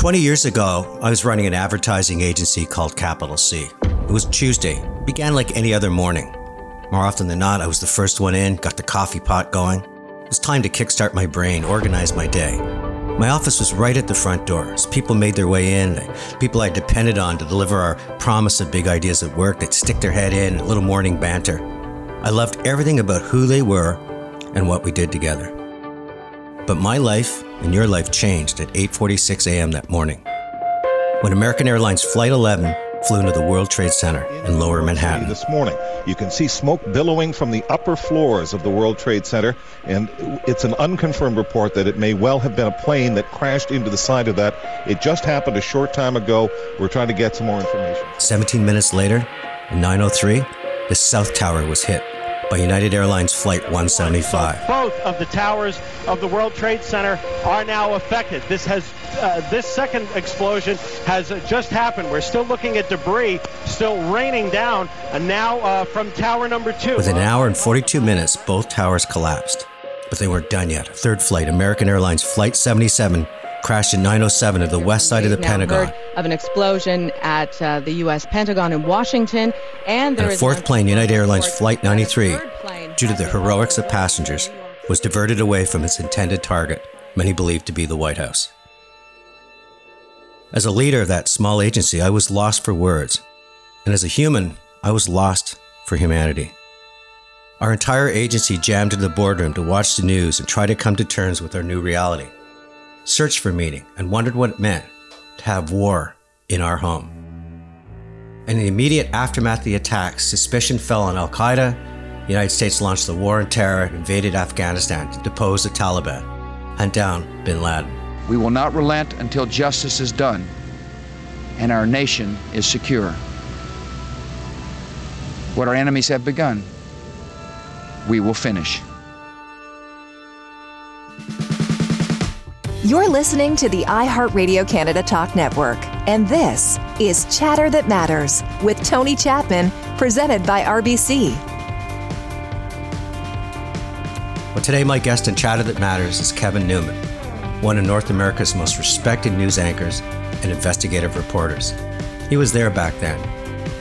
20 years ago, I was running an advertising agency called Capital C. It was Tuesday, it began like any other morning. More often than not, I was the first one in, got the coffee pot going. It was time to kickstart my brain, organize my day. My office was right at the front door. As people made their way in, people I depended on to deliver our promise of big ideas at work, they'd stick their head in, a little morning banter. I loved everything about who they were and what we did together. But my life and your life changed at 8:46 a.m. that morning. When American Airlines Flight 11 flew into the World Trade Center in lower Manhattan. This morning, you can see smoke billowing from the upper floors of the World Trade Center, and it's an unconfirmed report that it may well have been a plane that crashed into the side of that. It just happened a short time ago. We're trying to get some more information. 17 minutes later, at 9:03, the South Tower was hit by United Airlines Flight 175. Both of the towers of the World Trade Center are now affected. This has uh, this second explosion has just happened. We're still looking at debris still raining down, and now uh, from tower number two. Within an hour and 42 minutes, both towers collapsed. But they weren't done yet. Third flight, American Airlines Flight 77, crashed in 907 at the west side of the Now Pentagon. of an explosion at uh, the U.S. Pentagon in Washington, and there And a fourth an plane, United Airlines Flight 93, third plane due to the heroics of passengers, was diverted away from its intended target, many believed to be the White House. As a leader of that small agency, I was lost for words. And as a human, I was lost for humanity. Our entire agency jammed into the boardroom to watch the news and try to come to terms with our new reality. Searched for meaning and wondered what it meant to have war in our home. In the immediate aftermath of the attacks, suspicion fell on Al Qaeda. The United States launched the war on terror and invaded Afghanistan to depose the Taliban, hunt down bin Laden. We will not relent until justice is done and our nation is secure. What our enemies have begun, we will finish. You're listening to the iHeartRadio Canada Talk Network, and this is Chatter That Matters with Tony Chapman, presented by RBC. Today, my guest in Chatter That Matters is Kevin Newman, one of North America's most respected news anchors and investigative reporters. He was there back then,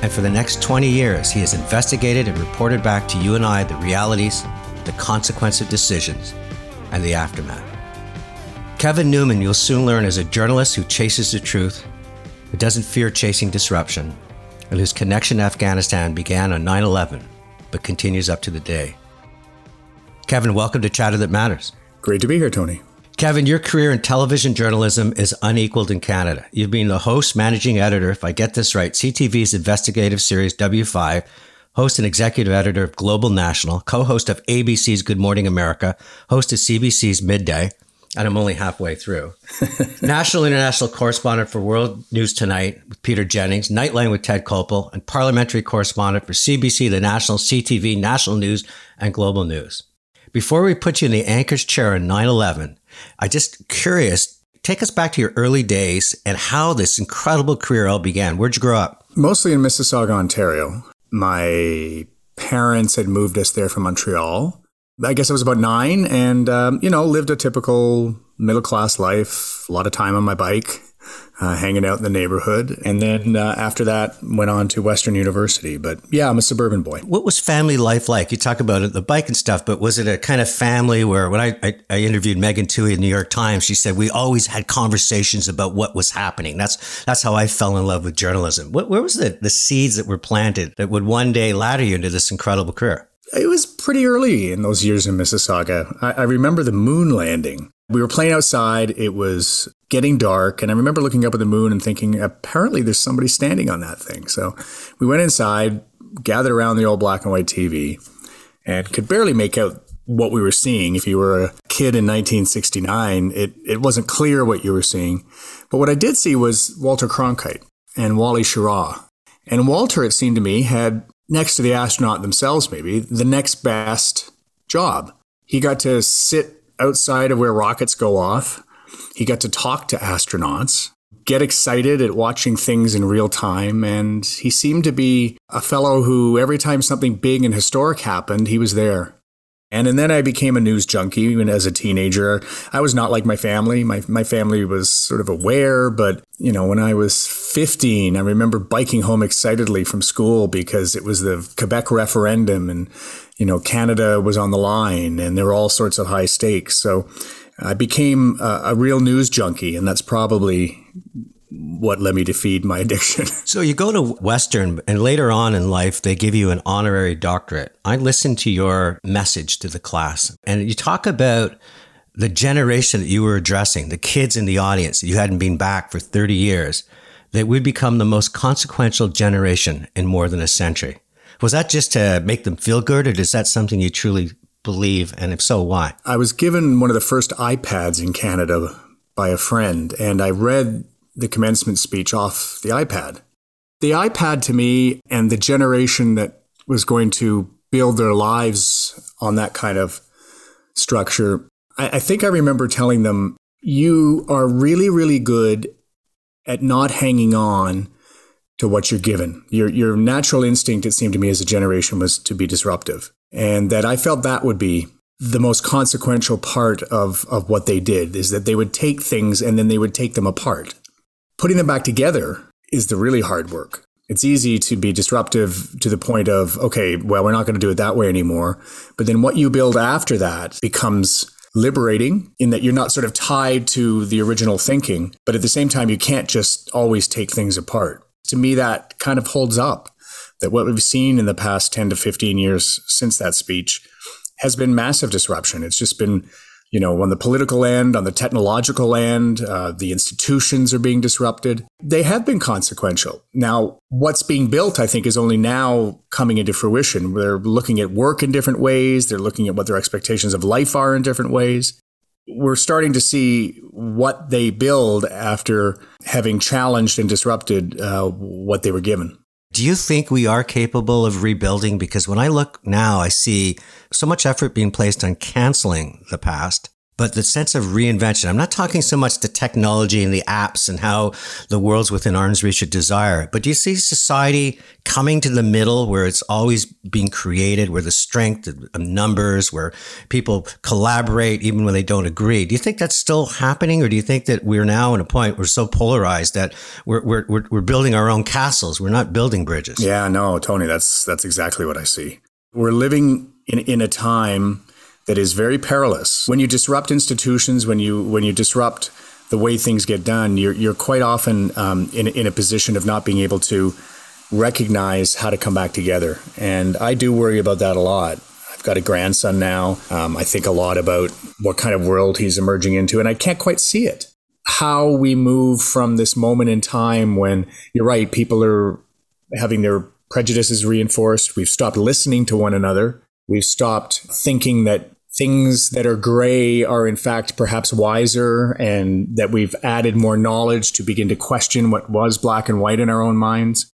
and for the next 20 years, he has investigated and reported back to you and I the realities, the consequence of decisions, and the aftermath. Kevin Newman, you'll soon learn, is a journalist who chases the truth, who doesn't fear chasing disruption, and whose connection to Afghanistan began on 9 11, but continues up to the day. Kevin, welcome to Chatter That Matters. Great to be here, Tony. Kevin, your career in television journalism is unequaled in Canada. You've been the host, managing editor, if I get this right, CTV's investigative series W5, host and executive editor of Global National, co host of ABC's Good Morning America, host of CBC's Midday, and I'm only halfway through. National International correspondent for World News Tonight with Peter Jennings, Nightline with Ted Koppel, and parliamentary correspondent for CBC, the National, CTV, National News, and Global News. Before we put you in the anchor's chair in 9 11, I just curious, take us back to your early days and how this incredible career all began. Where'd you grow up? Mostly in Mississauga, Ontario. My parents had moved us there from Montreal. I guess I was about nine and, um, you know, lived a typical middle class life, a lot of time on my bike, uh, hanging out in the neighborhood. And then uh, after that, went on to Western University. But yeah, I'm a suburban boy. What was family life like? You talk about it, the bike and stuff, but was it a kind of family where when I, I, I interviewed Megan Twohey in the New York Times, she said we always had conversations about what was happening. That's that's how I fell in love with journalism. What, where was the, the seeds that were planted that would one day ladder you into this incredible career? It was pretty early in those years in Mississauga. I, I remember the moon landing. We were playing outside. It was getting dark. And I remember looking up at the moon and thinking, apparently there's somebody standing on that thing. So we went inside, gathered around the old black and white TV, and could barely make out what we were seeing. If you were a kid in 1969, it, it wasn't clear what you were seeing. But what I did see was Walter Cronkite and Wally Schirra. And Walter, it seemed to me, had next to the astronaut themselves, maybe, the next best job. He got to sit outside of where rockets go off. He got to talk to astronauts, get excited at watching things in real time. And he seemed to be a fellow who, every time something big and historic happened, he was there. And, and then I became a news junkie even as a teenager. I was not like my family. My, my family was sort of aware, but you know, when I was 15, I remember biking home excitedly from school because it was the Quebec referendum and, you know, Canada was on the line and there were all sorts of high stakes. So I became a, a real news junkie and that's probably what led me to feed my addiction. so you go to Western, and later on in life, they give you an honorary doctorate. I listened to your message to the class, and you talk about the generation that you were addressing, the kids in the audience, you hadn't been back for 30 years, that would become the most consequential generation in more than a century. Was that just to make them feel good, or is that something you truly believe? And if so, why? I was given one of the first iPads in Canada by a friend, and I read the commencement speech off the iPad. The iPad to me and the generation that was going to build their lives on that kind of structure, I, I think I remember telling them, you are really, really good at not hanging on to what you're given. Your, your natural instinct, it seemed to me as a generation, was to be disruptive. And that I felt that would be the most consequential part of, of what they did is that they would take things and then they would take them apart putting them back together is the really hard work. It's easy to be disruptive to the point of, okay, well, we're not going to do it that way anymore. But then what you build after that becomes liberating in that you're not sort of tied to the original thinking. But at the same time, you can't just always take things apart. To me, that kind of holds up that what we've seen in the past 10 to 15 years since that speech has been massive disruption. It's just been you know, on the political end, on the technological end, uh, the institutions are being disrupted. They have been consequential. Now, what's being built, I think, is only now coming into fruition. They're looking at work in different ways. They're looking at what their expectations of life are in different ways. We're starting to see what they build after having challenged and disrupted uh, what they were given. Do you think we are capable of rebuilding? Because when I look now, I see so much effort being placed on canceling the past but the sense of reinvention. I'm not talking so much the technology and the apps and how the world's within arm's reach of desire, but do you see society coming to the middle where it's always being created, where the strength of numbers, where people collaborate even when they don't agree? Do you think that's still happening, or do you think that we're now at a point we're so polarized that we're we're we're, we're building our own castles, we're not building bridges? Yeah, no, Tony, that's that's exactly what I see. We're living in in a time that is very perilous. When you disrupt institutions, when you when you disrupt the way things get done, you're you're quite often um, in in a position of not being able to recognize how to come back together. And I do worry about that a lot. I've got a grandson now. Um, I think a lot about what kind of world he's emerging into, and I can't quite see it. How we move from this moment in time when you're right, people are having their prejudices reinforced. We've stopped listening to one another. We've stopped thinking that things that are gray are in fact perhaps wiser and that we've added more knowledge to begin to question what was black and white in our own minds.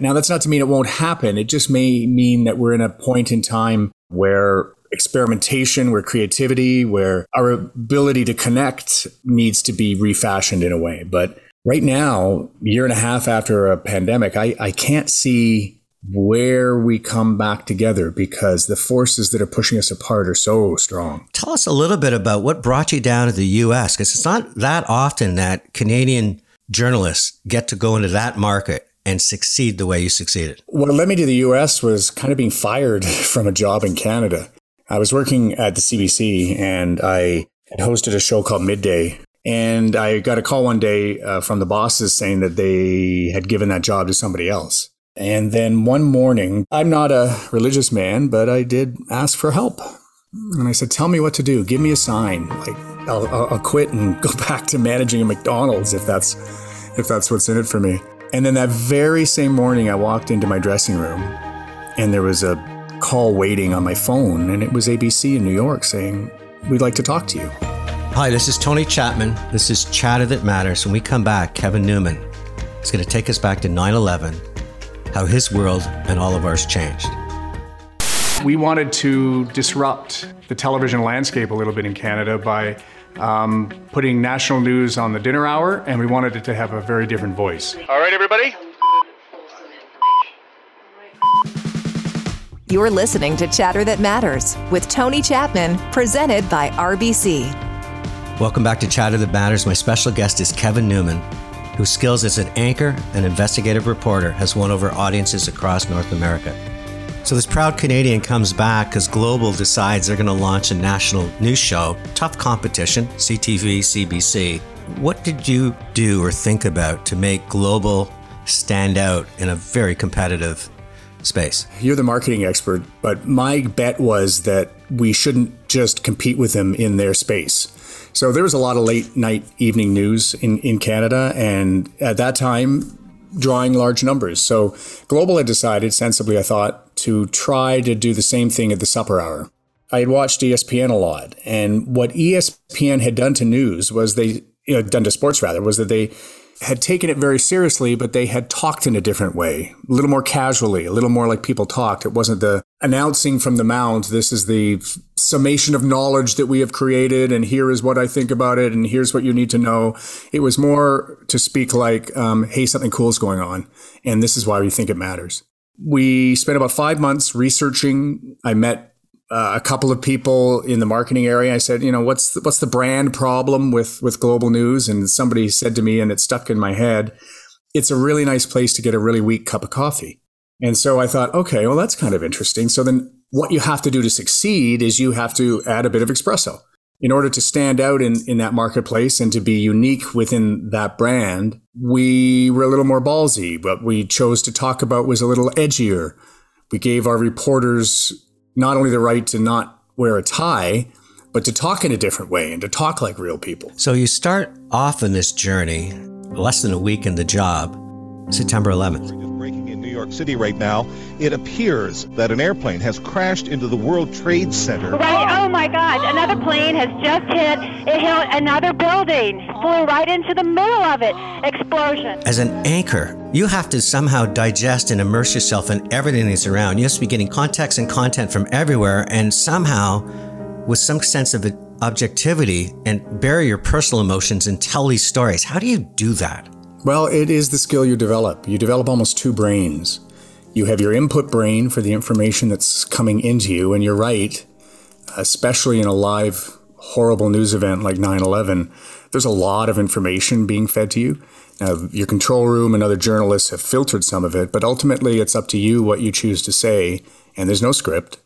Now, that's not to mean it won't happen. It just may mean that we're in a point in time where experimentation, where creativity, where our ability to connect needs to be refashioned in a way. But right now, year and a half after a pandemic, I, I can't see where we come back together because the forces that are pushing us apart are so strong. Tell us a little bit about what brought you down to the US because it's not that often that Canadian journalists get to go into that market and succeed the way you succeeded. What led me to the US was kind of being fired from a job in Canada. I was working at the CBC and I had hosted a show called Midday. And I got a call one day uh, from the bosses saying that they had given that job to somebody else. And then one morning, I'm not a religious man, but I did ask for help. And I said, Tell me what to do. Give me a sign. Like, I'll, I'll quit and go back to managing a McDonald's if that's, if that's what's in it for me. And then that very same morning, I walked into my dressing room and there was a call waiting on my phone. And it was ABC in New York saying, We'd like to talk to you. Hi, this is Tony Chapman. This is Chatter That Matters. When we come back, Kevin Newman is going to take us back to 9 11 how his world and all of ours changed. We wanted to disrupt the television landscape a little bit in Canada by um, putting national news on the dinner hour, and we wanted it to have a very different voice. All right, everybody. You're listening to Chatter That Matters with Tony Chapman, presented by RBC. Welcome back to Chatter That Matters. My special guest is Kevin Newman, whose skills as an anchor and investigative reporter has won over audiences across North America. So this proud Canadian comes back because Global decides they're going to launch a national news show. Tough competition, CTV, CBC. What did you do or think about to make Global stand out in a very competitive space? You're the marketing expert, but my bet was that we shouldn't just compete with them in their space. So there was a lot of late night evening news in, in Canada, and at that time, drawing large numbers. So Global had decided, sensibly, I thought, to try to do the same thing at the supper hour. I had watched ESPN a lot, and what ESPN had done to news was they, you know, done to sports rather, was that they had taken it very seriously, but they had talked in a different way, a little more casually, a little more like people talked. It wasn't the announcing from the mound, this is the summation of knowledge that we have created, and here is what I think about it, and here's what you need to know. It was more to speak like, um, hey, something cool is going on, and this is why we think it matters. We spent about five months researching. I met uh, a couple of people in the marketing area. I said, you know, what's the, what's the brand problem with with global news? And somebody said to me, and it stuck in my head, it's a really nice place to get a really weak cup of coffee. And so I thought, okay, well, that's kind of interesting. So then what you have to do to succeed is you have to add a bit of espresso. In order to stand out in, in that marketplace and to be unique within that brand, we were a little more ballsy. What we chose to talk about was a little edgier. We gave our reporters not only the right to not wear a tie, but to talk in a different way and to talk like real people. So you start off in this journey, less than a week in the job, September 11th. Breaking in New York City right now, it appears that an airplane has crashed into the World Trade Center. Right, oh my God, another plane has just hit, it hit another building, flew right into the middle of it, explosion. As an anchor, you have to somehow digest and immerse yourself in everything that's around. You have to be getting context and content from everywhere, and somehow, with some sense of objectivity, and bury your personal emotions and tell these stories. How do you do that? Well, it is the skill you develop. You develop almost two brains. You have your input brain for the information that's coming into you, and you're right, especially in a live, horrible news event like 9 11, there's a lot of information being fed to you. Now, your control room and other journalists have filtered some of it, but ultimately it's up to you what you choose to say, and there's no script.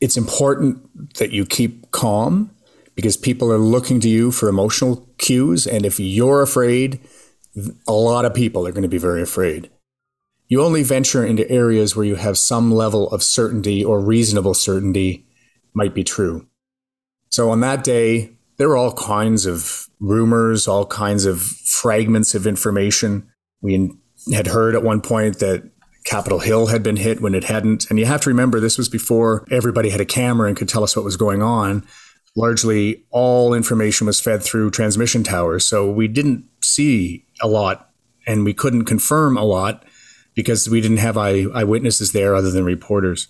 It's important that you keep calm because people are looking to you for emotional cues, and if you're afraid, a lot of people are going to be very afraid. You only venture into areas where you have some level of certainty or reasonable certainty might be true. So on that day, there were all kinds of rumors, all kinds of fragments of information. We had heard at one point that Capitol Hill had been hit when it hadn't. And you have to remember, this was before everybody had a camera and could tell us what was going on. Largely, all information was fed through transmission towers. So we didn't see a lot and we couldn't confirm a lot because we didn't have eye- eyewitnesses there other than reporters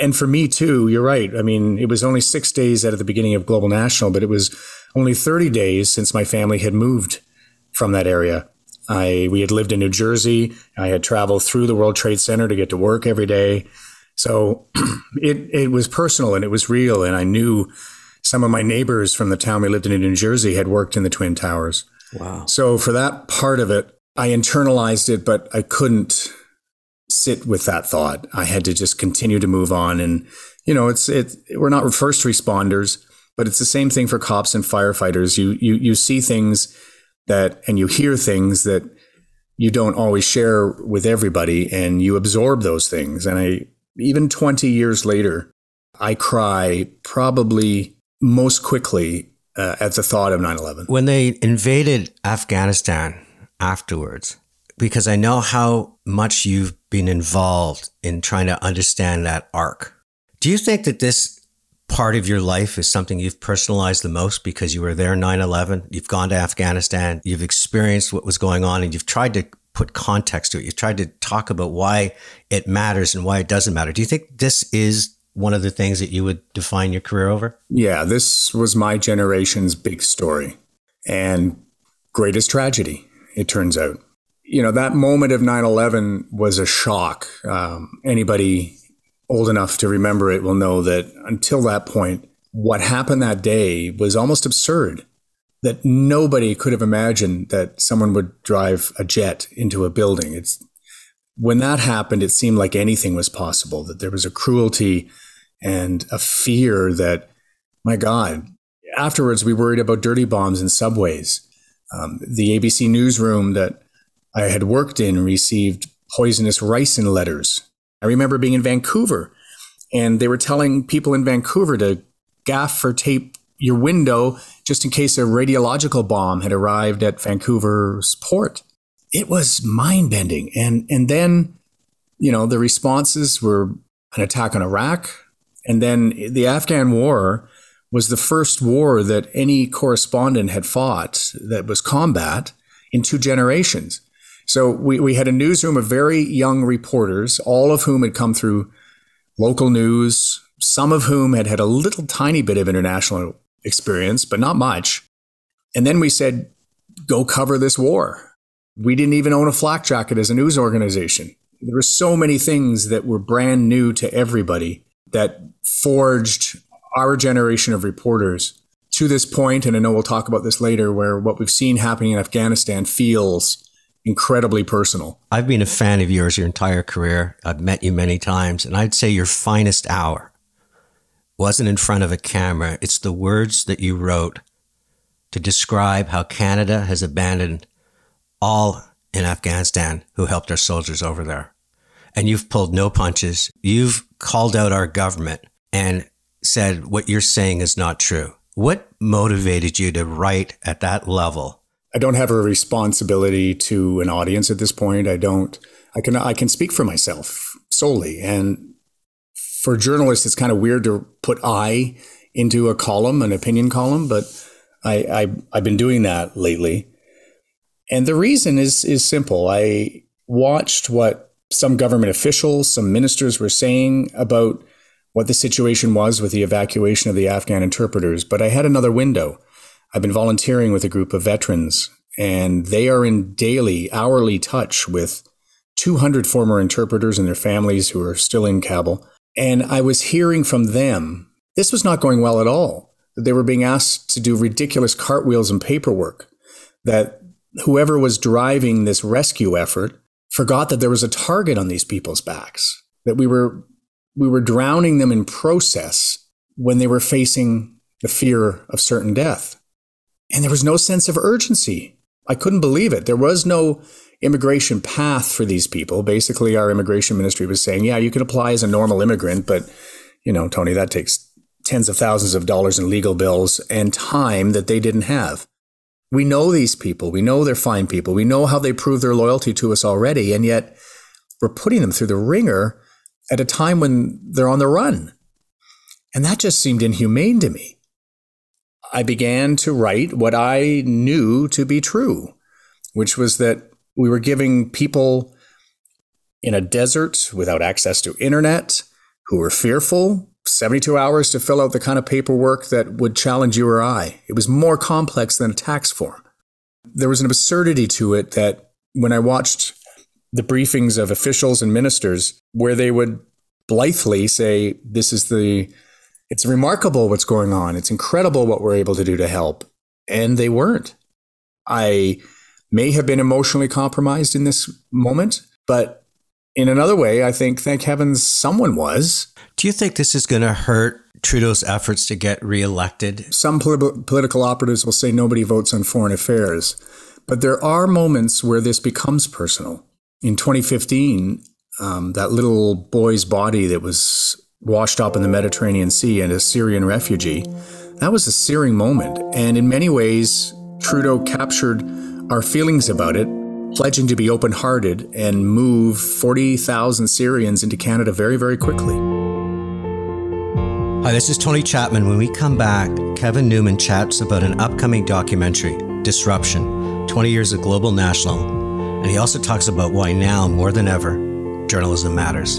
and for me too, you're right. I mean, it was only six days out of the beginning of Global National, but it was only 30 days since my family had moved from that area. I we had lived in New Jersey. I had traveled through the World Trade Center to get to work every day. So it it was personal and it was real. And I knew some of my neighbors from the town we lived in in New Jersey had worked in the Twin Towers. Wow. So for that part of it, I internalized it, but I couldn't sit with that thought. I had to just continue to move on. And, you know, it's, it, we're not first responders, but it's the same thing for cops and firefighters. You, you, you see things that, and you hear things that you don't always share with everybody and you absorb those things. And I, even 20 years later, I cry probably most quickly uh, at the thought of 9 11. When they invaded Afghanistan afterwards, because I know how much you've been involved in trying to understand that arc. Do you think that this part of your life is something you've personalized the most because you were there 9 11? You've gone to Afghanistan, you've experienced what was going on, and you've tried to put context to it. You've tried to talk about why it matters and why it doesn't matter. Do you think this is one of the things that you would define your career over? Yeah, this was my generation's big story and greatest tragedy, it turns out you know, that moment of 9 11 was a shock. Um, anybody old enough to remember it will know that until that point, what happened that day was almost absurd. That nobody could have imagined that someone would drive a jet into a building. It's when that happened, it seemed like anything was possible, that there was a cruelty and a fear that, my God, afterwards we worried about dirty bombs in subways. Um, the ABC newsroom that I had worked in received poisonous ricin letters. I remember being in Vancouver and they were telling people in Vancouver to gaff or tape your window just in case a radiological bomb had arrived at Vancouver's port. It was mind bending. And, and then, you know, the responses were an attack on Iraq. And then the Afghan war was the first war that any correspondent had fought that was combat in two generations. So we, we had a newsroom of very young reporters, all of whom had come through local news, some of whom had had a little tiny bit of international experience, but not much. And then we said, go cover this war. We didn't even own a flak jacket as a news organization. There were so many things that were brand new to everybody that forged our generation of reporters to this point, and I know we'll talk about this later, where what we've seen happening in Afghanistan feels incredibly personal. I've been a fan of yours your entire career. I've met you many times, and I'd say your finest hour wasn't in front of a camera. It's the words that you wrote to describe how Canada has abandoned all in Afghanistan who helped our soldiers over there. And you've pulled no punches. You've called out our government and said what you're saying is not true. What motivated you to write at that level I don't have a responsibility to an audience at this point. I don't. I can I can speak for myself solely, and for journalists, it's kind of weird to put I into a column, an opinion column, but I, I I've been doing that lately, and the reason is is simple. I watched what some government officials, some ministers were saying about what the situation was with the evacuation of the Afghan interpreters, but I had another window. I've been volunteering with a group of veterans, and they are in daily, hourly touch with 200 former interpreters and their families who are still in Kabul. And I was hearing from them this was not going well at all. They were being asked to do ridiculous cartwheels and paperwork. That whoever was driving this rescue effort forgot that there was a target on these people's backs. That we were we were drowning them in process when they were facing the fear of certain death. And there was no sense of urgency. I couldn't believe it. There was no immigration path for these people. Basically, our immigration ministry was saying, yeah, you can apply as a normal immigrant, but, you know, Tony, that takes tens of thousands of dollars in legal bills and time that they didn't have. We know these people. We know they're fine people. We know how they prove their loyalty to us already. And yet we're putting them through the ringer at a time when they're on the run. And that just seemed inhumane to me. I began to write what I knew to be true, which was that we were giving people in a desert without access to internet who were fearful 72 hours to fill out the kind of paperwork that would challenge you or I. It was more complex than a tax form. There was an absurdity to it that when I watched the briefings of officials and ministers, where they would blithely say, This is the it's remarkable what's going on. It's incredible what we're able to do to help. And they weren't. I may have been emotionally compromised in this moment, but in another way, I think, thank heavens, someone was. Do you think this is going to hurt Trudeau's efforts to get reelected? Some political operatives will say nobody votes on foreign affairs, but there are moments where this becomes personal. In 2015, um, that little boy's body that was washed up in the Mediterranean Sea and a Syrian refugee. That was a searing moment. And in many ways, Trudeau captured our feelings about it, pledging to be open hearted and move 40,000 Syrians into Canada very, very quickly. Hi, this is Tony Chapman. When we come back, Kevin Newman chats about an upcoming documentary, Disruption 20 Years of Global National. And he also talks about why now, more than ever, journalism matters.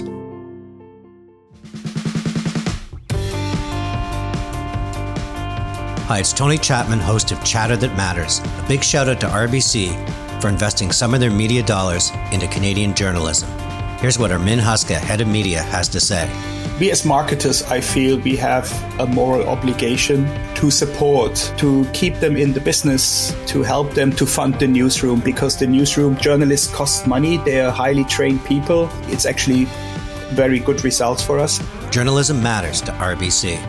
Hi, it's Tony Chapman, host of Chatter That Matters. A big shout out to RBC for investing some of their media dollars into Canadian journalism. Here's what Armin Huska, head of media, has to say. We as marketers, I feel we have a moral obligation to support, to keep them in the business, to help them to fund the newsroom because the newsroom journalists cost money. They are highly trained people. It's actually very good results for us. Journalism matters to RBC.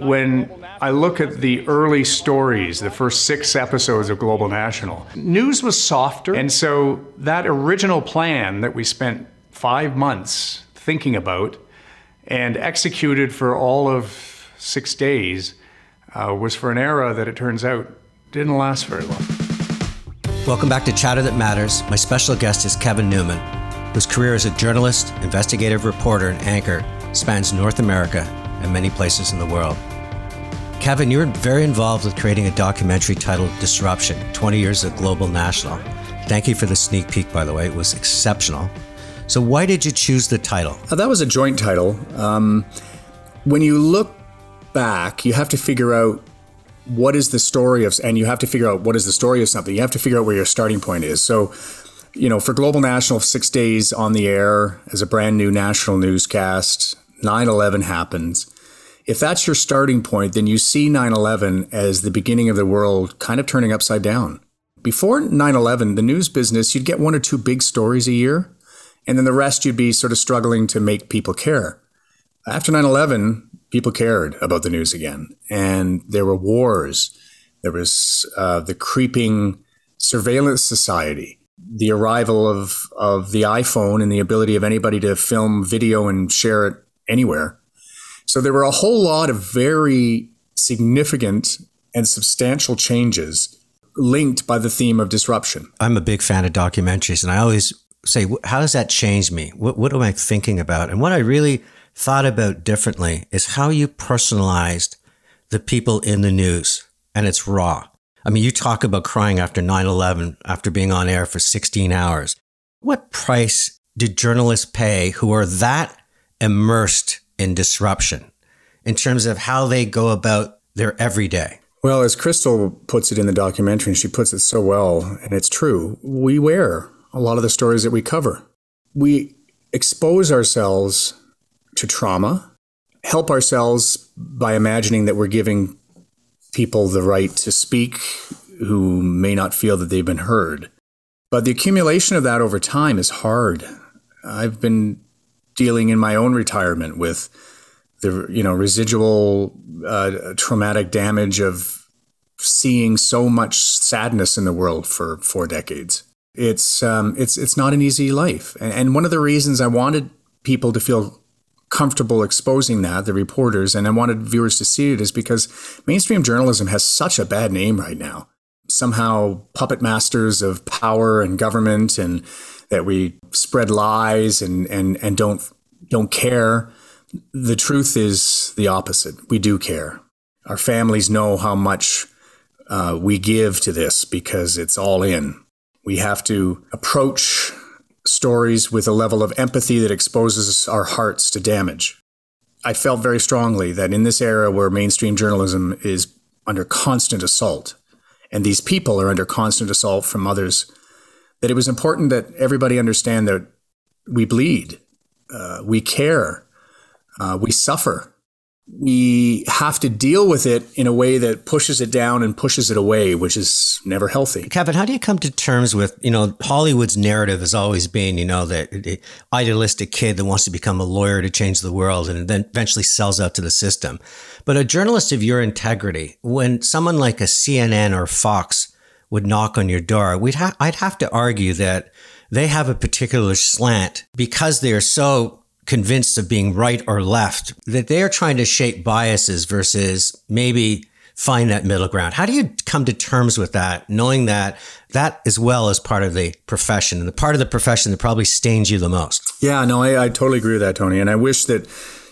When I look at the early stories, the first six episodes of Global National, news was softer. And so that original plan that we spent five months thinking about and executed for all of six days uh, was for an era that it turns out didn't last very long. Welcome back to Chatter That Matters. My special guest is Kevin Newman, whose career as a journalist, investigative reporter, and anchor spans North America and many places in the world. Kevin, you're very involved with creating a documentary titled Disruption 20 Years of Global National. Thank you for the sneak peek, by the way. It was exceptional. So, why did you choose the title? Uh, that was a joint title. Um, when you look back, you have to figure out what is the story of, and you have to figure out what is the story of something. You have to figure out where your starting point is. So, you know, for Global National, six days on the air as a brand new national newscast, 9 11 happens if that's your starting point, then you see 9 11 as the beginning of the world kind of turning upside down. Before 9 11, the news business, you'd get one or two big stories a year, and then the rest you'd be sort of struggling to make people care. After 9 11, people cared about the news again, and there were wars. There was uh, the creeping surveillance society, the arrival of, of the iPhone and the ability of anybody to film video and share it anywhere so there were a whole lot of very significant and substantial changes linked by the theme of disruption. I'm a big fan of documentaries, and I always say, how does that change me? What, what am I thinking about? And what I really thought about differently is how you personalized the people in the news, and it's raw. I mean, you talk about crying after 9 11, after being on air for 16 hours. What price did journalists pay who are that immersed in disruption in terms of how they go about their everyday. Well, as Crystal puts it in the documentary, and she puts it so well, and it's true, we wear a lot of the stories that we cover. We expose ourselves to trauma, help ourselves by imagining that we're giving people the right to speak who may not feel that they've been heard. But the accumulation of that over time is hard. I've been dealing in my own retirement with the you know residual uh, traumatic damage of seeing so much sadness in the world for four decades. It's um, it's it's not an easy life, and, and one of the reasons I wanted people to feel comfortable exposing that, the reporters, and I wanted viewers to see it is because mainstream journalism has such a bad name right now. Somehow puppet masters of power and government and that we spread lies and and and don't don't care. The truth is the opposite. We do care. Our families know how much uh, we give to this because it's all in. We have to approach stories with a level of empathy that exposes our hearts to damage. I felt very strongly that in this era where mainstream journalism is under constant assault, and these people are under constant assault from others that it was important that everybody understand that we bleed, uh, we care, uh, we suffer. We have to deal with it in a way that pushes it down and pushes it away, which is never healthy. Kevin, how do you come to terms with, you know, Hollywood's narrative has always been, you know, the idealistic kid that wants to become a lawyer to change the world and then eventually sells out to the system. But a journalist of your integrity, when someone like a CNN or Fox would knock on your door, we'd ha- I'd have to argue that they have a particular slant because they are so convinced of being right or left that they are trying to shape biases versus maybe find that middle ground. How do you come to terms with that, knowing that that as well is part of the profession and the part of the profession that probably stains you the most? Yeah, no, I, I totally agree with that, Tony. And I wish that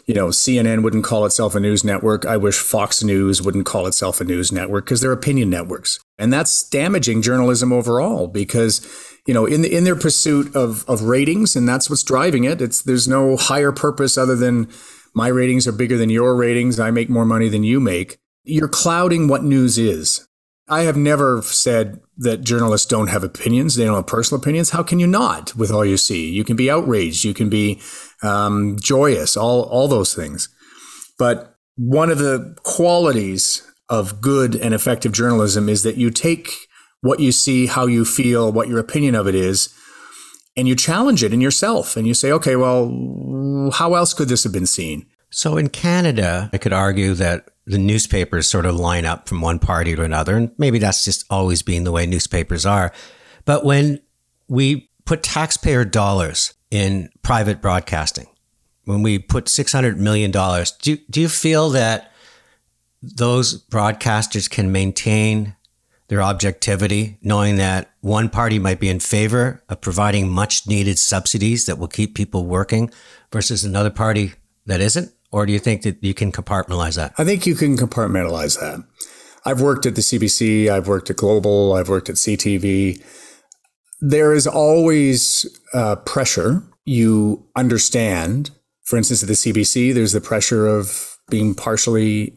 you know, CNN wouldn't call itself a news network. I wish Fox News wouldn't call itself a news network because they're opinion networks. And that's damaging journalism overall because, you know, in the, in their pursuit of of ratings and that's what's driving it. It's there's no higher purpose other than my ratings are bigger than your ratings. I make more money than you make. You're clouding what news is. I have never said that journalists don't have opinions. They don't have personal opinions. How can you not with all you see? You can be outraged. You can be um, joyous, all, all those things. But one of the qualities of good and effective journalism is that you take what you see, how you feel, what your opinion of it is, and you challenge it in yourself and you say, okay, well, how else could this have been seen? So in Canada, I could argue that the newspapers sort of line up from one party to another. And maybe that's just always been the way newspapers are. But when we put taxpayer dollars in private broadcasting, when we put $600 million, do, do you feel that those broadcasters can maintain their objectivity, knowing that one party might be in favor of providing much needed subsidies that will keep people working versus another party that isn't? Or do you think that you can compartmentalize that? I think you can compartmentalize that. I've worked at the CBC, I've worked at Global, I've worked at CTV. There is always uh, pressure. You understand, for instance, at the CBC, there's the pressure of being partially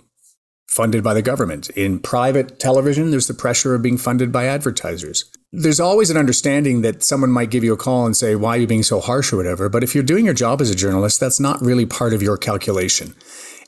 funded by the government. In private television, there's the pressure of being funded by advertisers. There's always an understanding that someone might give you a call and say, Why are you being so harsh or whatever? But if you're doing your job as a journalist, that's not really part of your calculation.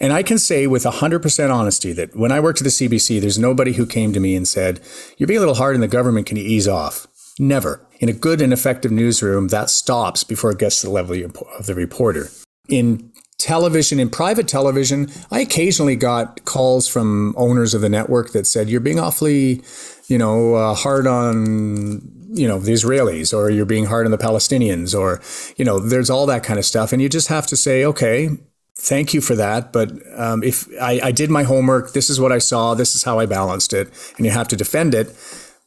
And I can say with 100% honesty that when I worked at the CBC, there's nobody who came to me and said, You're being a little hard on the government. Can you ease off? Never. In a good and effective newsroom, that stops before it gets to the level of the reporter. In television, in private television, I occasionally got calls from owners of the network that said, You're being awfully, you know, uh, hard on, you know, the Israelis, or you're being hard on the Palestinians, or, you know, there's all that kind of stuff. And you just have to say, Okay, thank you for that. But um, if I, I, did my homework, this is what I saw, this is how I balanced it, and you have to defend it.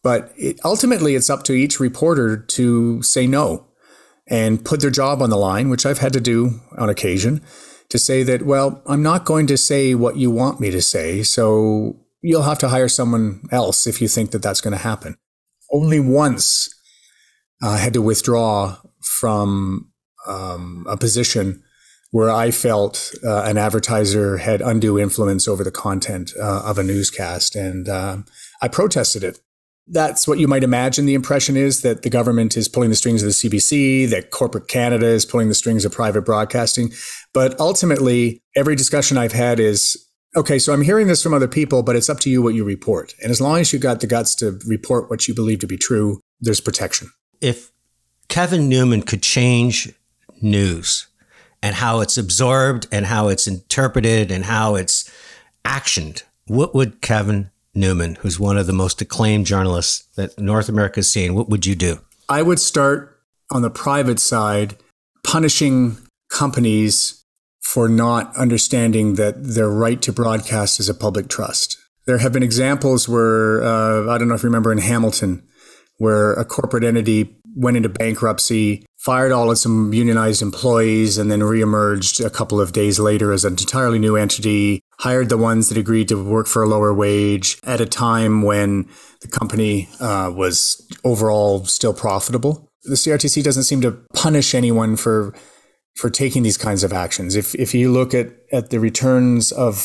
But it, ultimately, it's up to each reporter to say no and put their job on the line, which I've had to do on occasion, to say that, well, I'm not going to say what you want me to say, so you'll have to hire someone else if you think that that's going to happen. Only once uh, I had to withdraw from um, a position where I felt uh, an advertiser had undue influence over the content uh, of a newscast, and uh, I protested it that's what you might imagine the impression is that the government is pulling the strings of the CBC, that corporate Canada is pulling the strings of private broadcasting. But ultimately, every discussion I've had is okay, so I'm hearing this from other people, but it's up to you what you report. And as long as you've got the guts to report what you believe to be true, there's protection. If Kevin Newman could change news and how it's absorbed and how it's interpreted and how it's actioned, what would Kevin Newman, who's one of the most acclaimed journalists that North America's seen, what would you do? I would start on the private side punishing companies for not understanding that their right to broadcast is a public trust. There have been examples where, uh, I don't know if you remember in Hamilton, where a corporate entity went into bankruptcy, fired all its unionized employees, and then reemerged a couple of days later as an entirely new entity, hired the ones that agreed to work for a lower wage at a time when the company uh, was overall still profitable. The CRTC doesn't seem to punish anyone for for taking these kinds of actions. If if you look at at the returns of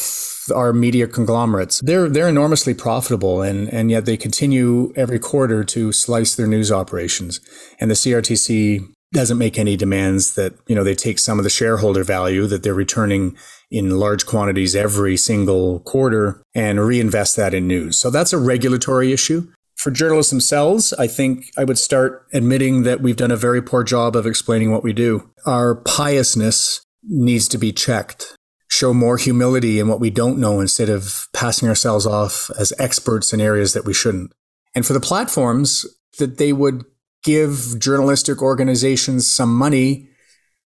our media conglomerates. They're they're enormously profitable and and yet they continue every quarter to slice their news operations. And the CRTC doesn't make any demands that, you know, they take some of the shareholder value that they're returning in large quantities every single quarter and reinvest that in news. So that's a regulatory issue. For journalists themselves, I think I would start admitting that we've done a very poor job of explaining what we do. Our piousness needs to be checked show more humility in what we don't know instead of passing ourselves off as experts in areas that we shouldn't. And for the platforms, that they would give journalistic organizations some money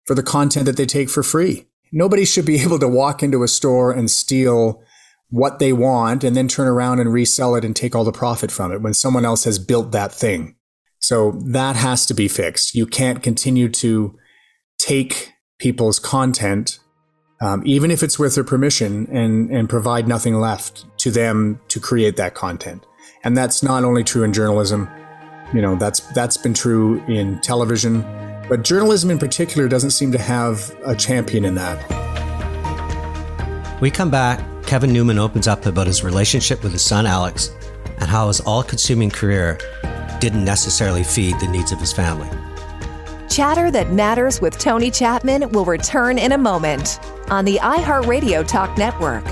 for the content that they take for free. Nobody should be able to walk into a store and steal what they want and then turn around and resell it and take all the profit from it when someone else has built that thing. So that has to be fixed. You can't continue to take people's content um, even if it's with their permission, and and provide nothing left to them to create that content. And that's not only true in journalism. You know, that's that's been true in television, but journalism in particular doesn't seem to have a champion in that. We come back. Kevin Newman opens up about his relationship with his son Alex, and how his all consuming career didn't necessarily feed the needs of his family. Chatter That Matters with Tony Chapman will return in a moment on the iHeartRadio Talk Network.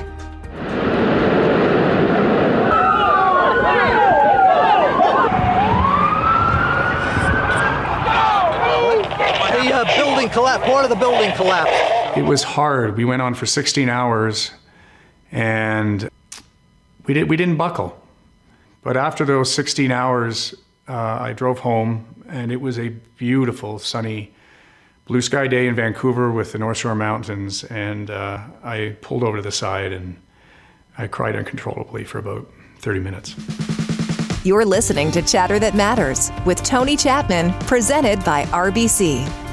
The uh, building collapsed. Part of the building collapsed. It was hard. We went on for 16 hours and we, did, we didn't buckle. But after those 16 hours, uh, I drove home and it was a beautiful, sunny, blue sky day in Vancouver with the North Shore Mountains. And uh, I pulled over to the side and I cried uncontrollably for about 30 minutes. You're listening to Chatter That Matters with Tony Chapman, presented by RBC.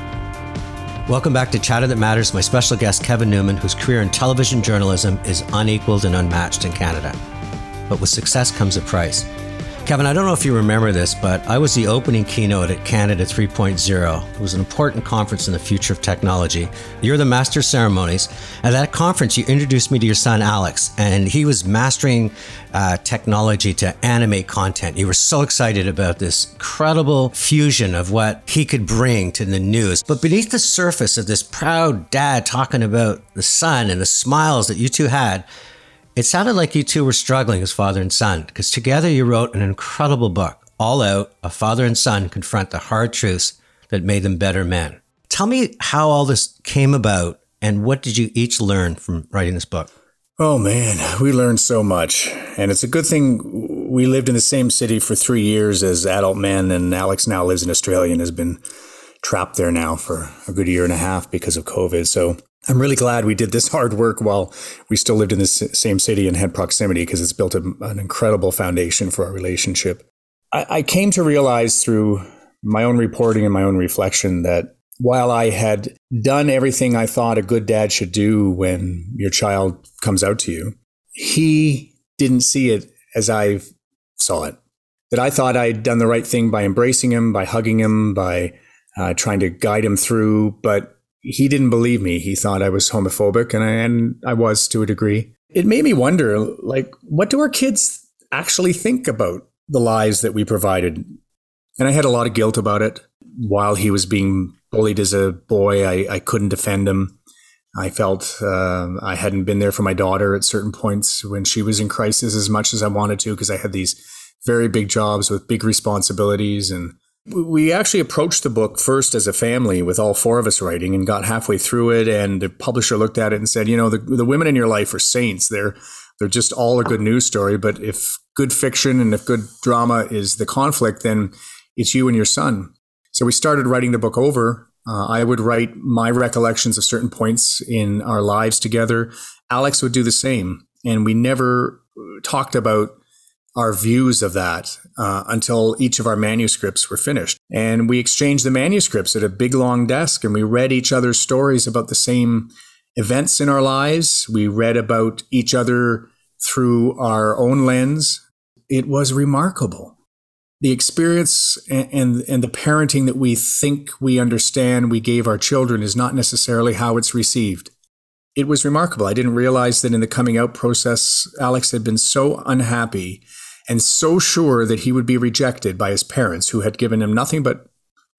Welcome back to Chatter That Matters. My special guest, Kevin Newman, whose career in television journalism is unequaled and unmatched in Canada. But with success comes a price. Kevin, I don't know if you remember this, but I was the opening keynote at Canada 3.0. It was an important conference in the future of technology. You're the master of ceremonies. At that conference, you introduced me to your son, Alex, and he was mastering uh, technology to animate content. You were so excited about this incredible fusion of what he could bring to the news. But beneath the surface of this proud dad talking about the son and the smiles that you two had, it sounded like you two were struggling as father and son, because together you wrote an incredible book, All Out A Father and Son Confront the Hard Truths That Made Them Better Men. Tell me how all this came about and what did you each learn from writing this book? Oh man, we learned so much. And it's a good thing we lived in the same city for three years as adult men, and Alex now lives in Australia and has been trapped there now for a good year and a half because of COVID. So I'm really glad we did this hard work while we still lived in the same city and had proximity because it's built a, an incredible foundation for our relationship. I, I came to realize through my own reporting and my own reflection that while I had done everything I thought a good dad should do when your child comes out to you, he didn't see it as I saw it. That I thought I'd done the right thing by embracing him, by hugging him, by uh, trying to guide him through, but he didn't believe me. He thought I was homophobic, and I, and I was to a degree. It made me wonder, like, what do our kids actually think about the lies that we provided? And I had a lot of guilt about it. While he was being bullied as a boy, I, I couldn't defend him. I felt uh, I hadn't been there for my daughter at certain points when she was in crisis as much as I wanted to because I had these very big jobs with big responsibilities and we actually approached the book first as a family with all four of us writing and got halfway through it. And the publisher looked at it and said, you know, the, the women in your life are saints. They're, they're just all a good news story. But if good fiction and if good drama is the conflict, then it's you and your son. So we started writing the book over. Uh, I would write my recollections of certain points in our lives together. Alex would do the same. And we never talked about our views of that uh, until each of our manuscripts were finished. And we exchanged the manuscripts at a big long desk and we read each other's stories about the same events in our lives. We read about each other through our own lens. It was remarkable. The experience and, and, and the parenting that we think we understand we gave our children is not necessarily how it's received it was remarkable. I didn't realize that in the coming out process, Alex had been so unhappy and so sure that he would be rejected by his parents, who had given him nothing but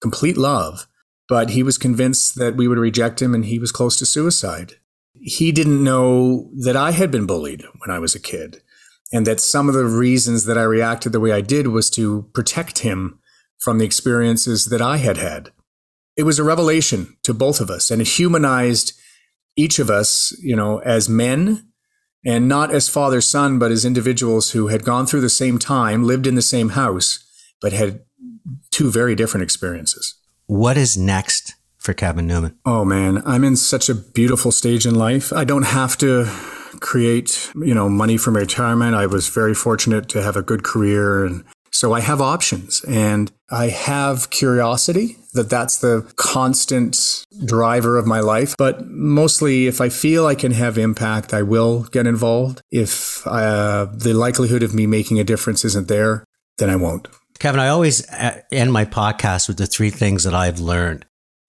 complete love. But he was convinced that we would reject him and he was close to suicide. He didn't know that I had been bullied when I was a kid, and that some of the reasons that I reacted the way I did was to protect him from the experiences that I had had. It was a revelation to both of us, and it humanized each of us, you know, as men and not as father son, but as individuals who had gone through the same time, lived in the same house, but had two very different experiences. What is next for Kevin Newman? Oh man, I'm in such a beautiful stage in life. I don't have to create, you know, money for my retirement. I was very fortunate to have a good career and so I have options and I have curiosity that that's the constant driver of my life. But mostly, if I feel I can have impact, I will get involved. If uh, the likelihood of me making a difference isn't there, then I won't. Kevin, I always uh, end my podcast with the three things that I've learned.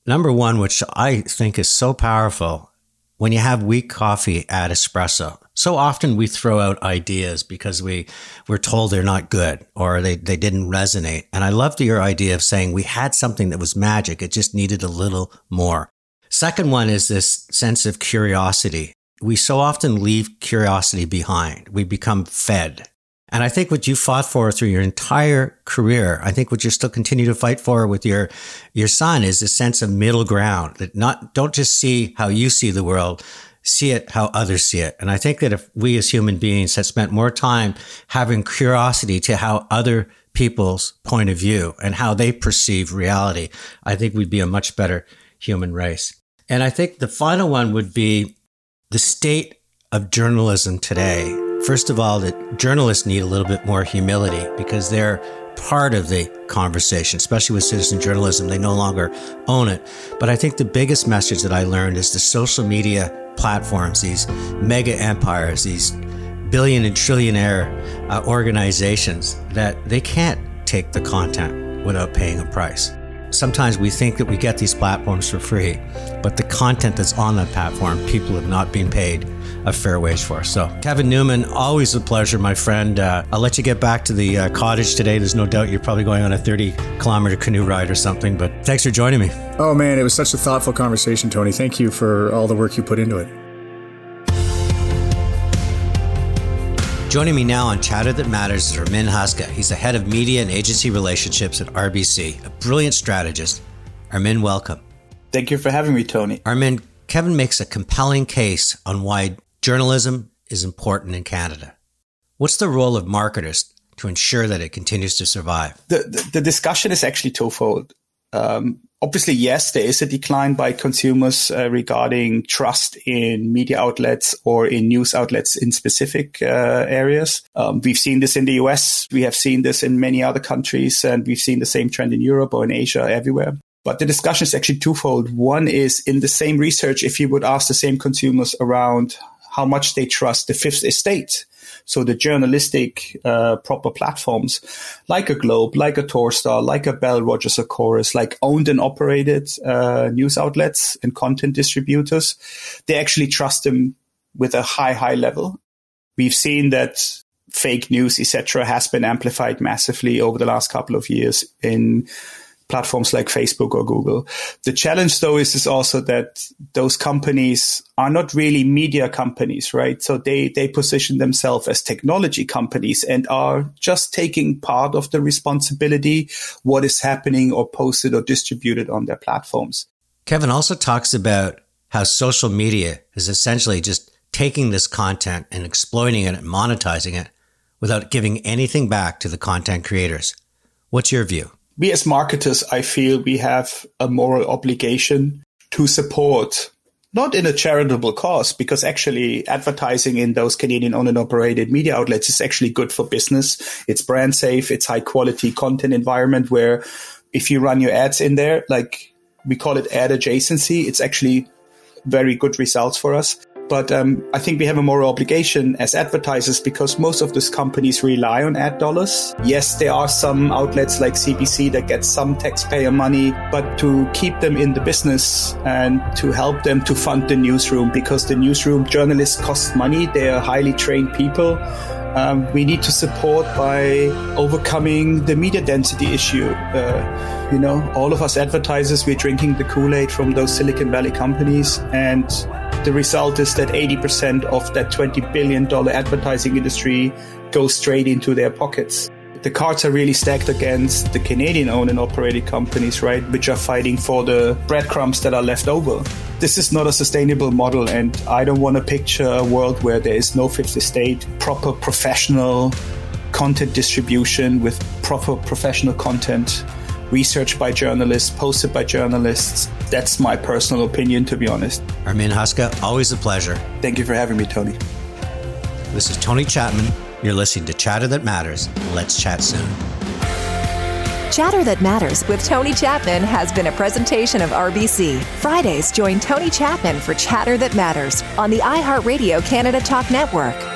Number one, which I think is so powerful, when you have weak coffee, add espresso. So often we throw out ideas because we we're told they're not good or they, they didn't resonate. And I loved your idea of saying we had something that was magic. It just needed a little more. Second one is this sense of curiosity. We so often leave curiosity behind. We become fed. And I think what you fought for through your entire career, I think what you still continue to fight for with your your son is a sense of middle ground that not don't just see how you see the world, see it how others see it. And I think that if we as human beings had spent more time having curiosity to how other people's point of view and how they perceive reality, I think we'd be a much better human race. And I think the final one would be the state of journalism today. First of all, that journalists need a little bit more humility because they're part of the conversation, especially with citizen journalism. They no longer own it. But I think the biggest message that I learned is the social media platforms, these mega empires, these billion and trillionaire uh, organizations that they can't take the content without paying a price. Sometimes we think that we get these platforms for free, but the content that's on that platform, people have not been paid a fair wage for. So, Kevin Newman, always a pleasure, my friend. Uh, I'll let you get back to the uh, cottage today. There's no doubt you're probably going on a 30 kilometer canoe ride or something, but thanks for joining me. Oh, man, it was such a thoughtful conversation, Tony. Thank you for all the work you put into it. Joining me now on Chatter That Matters is Armin Haska. He's the head of media and agency relationships at RBC, a brilliant strategist. Armin, welcome. Thank you for having me, Tony. Armin, Kevin makes a compelling case on why journalism is important in Canada. What's the role of marketers to ensure that it continues to survive? The, the, the discussion is actually twofold. Um, obviously, yes, there is a decline by consumers uh, regarding trust in media outlets or in news outlets in specific uh, areas. Um, we've seen this in the US. We have seen this in many other countries, and we've seen the same trend in Europe or in Asia, everywhere. But the discussion is actually twofold. One is in the same research, if you would ask the same consumers around how much they trust the fifth estate, so the journalistic uh, proper platforms like a Globe, like a Torstar, like a Bell, Rogers, or Corus, like owned and operated uh, news outlets and content distributors, they actually trust them with a high, high level. We've seen that fake news, etc., has been amplified massively over the last couple of years in platforms like Facebook or Google. The challenge though is, is also that those companies are not really media companies, right? So they, they position themselves as technology companies and are just taking part of the responsibility, what is happening or posted or distributed on their platforms. Kevin also talks about how social media is essentially just taking this content and exploiting it and monetizing it without giving anything back to the content creators. What's your view? We as marketers, I feel we have a moral obligation to support not in a charitable cause, because actually advertising in those Canadian owned and operated media outlets is actually good for business. It's brand safe. It's high quality content environment where if you run your ads in there, like we call it ad adjacency, it's actually very good results for us. But um, I think we have a moral obligation as advertisers because most of these companies rely on ad dollars. Yes, there are some outlets like CBC that get some taxpayer money, but to keep them in the business and to help them to fund the newsroom because the newsroom journalists cost money. They are highly trained people. Um, we need to support by overcoming the media density issue. Uh, you know, all of us advertisers, we're drinking the Kool Aid from those Silicon Valley companies, and the result is that 80% of that $20 billion advertising industry goes straight into their pockets. The cards are really stacked against the Canadian owned and operated companies, right, which are fighting for the breadcrumbs that are left over. This is not a sustainable model, and I don't want to picture a world where there is no fifth estate, proper professional content distribution with proper professional content researched by journalists, posted by journalists. That's my personal opinion, to be honest. Armin Haska, always a pleasure. Thank you for having me, Tony. This is Tony Chapman. You're listening to Chatter That Matters. Let's chat soon. Chatter That Matters with Tony Chapman has been a presentation of RBC. Fridays, join Tony Chapman for Chatter That Matters on the iHeartRadio Canada Talk Network.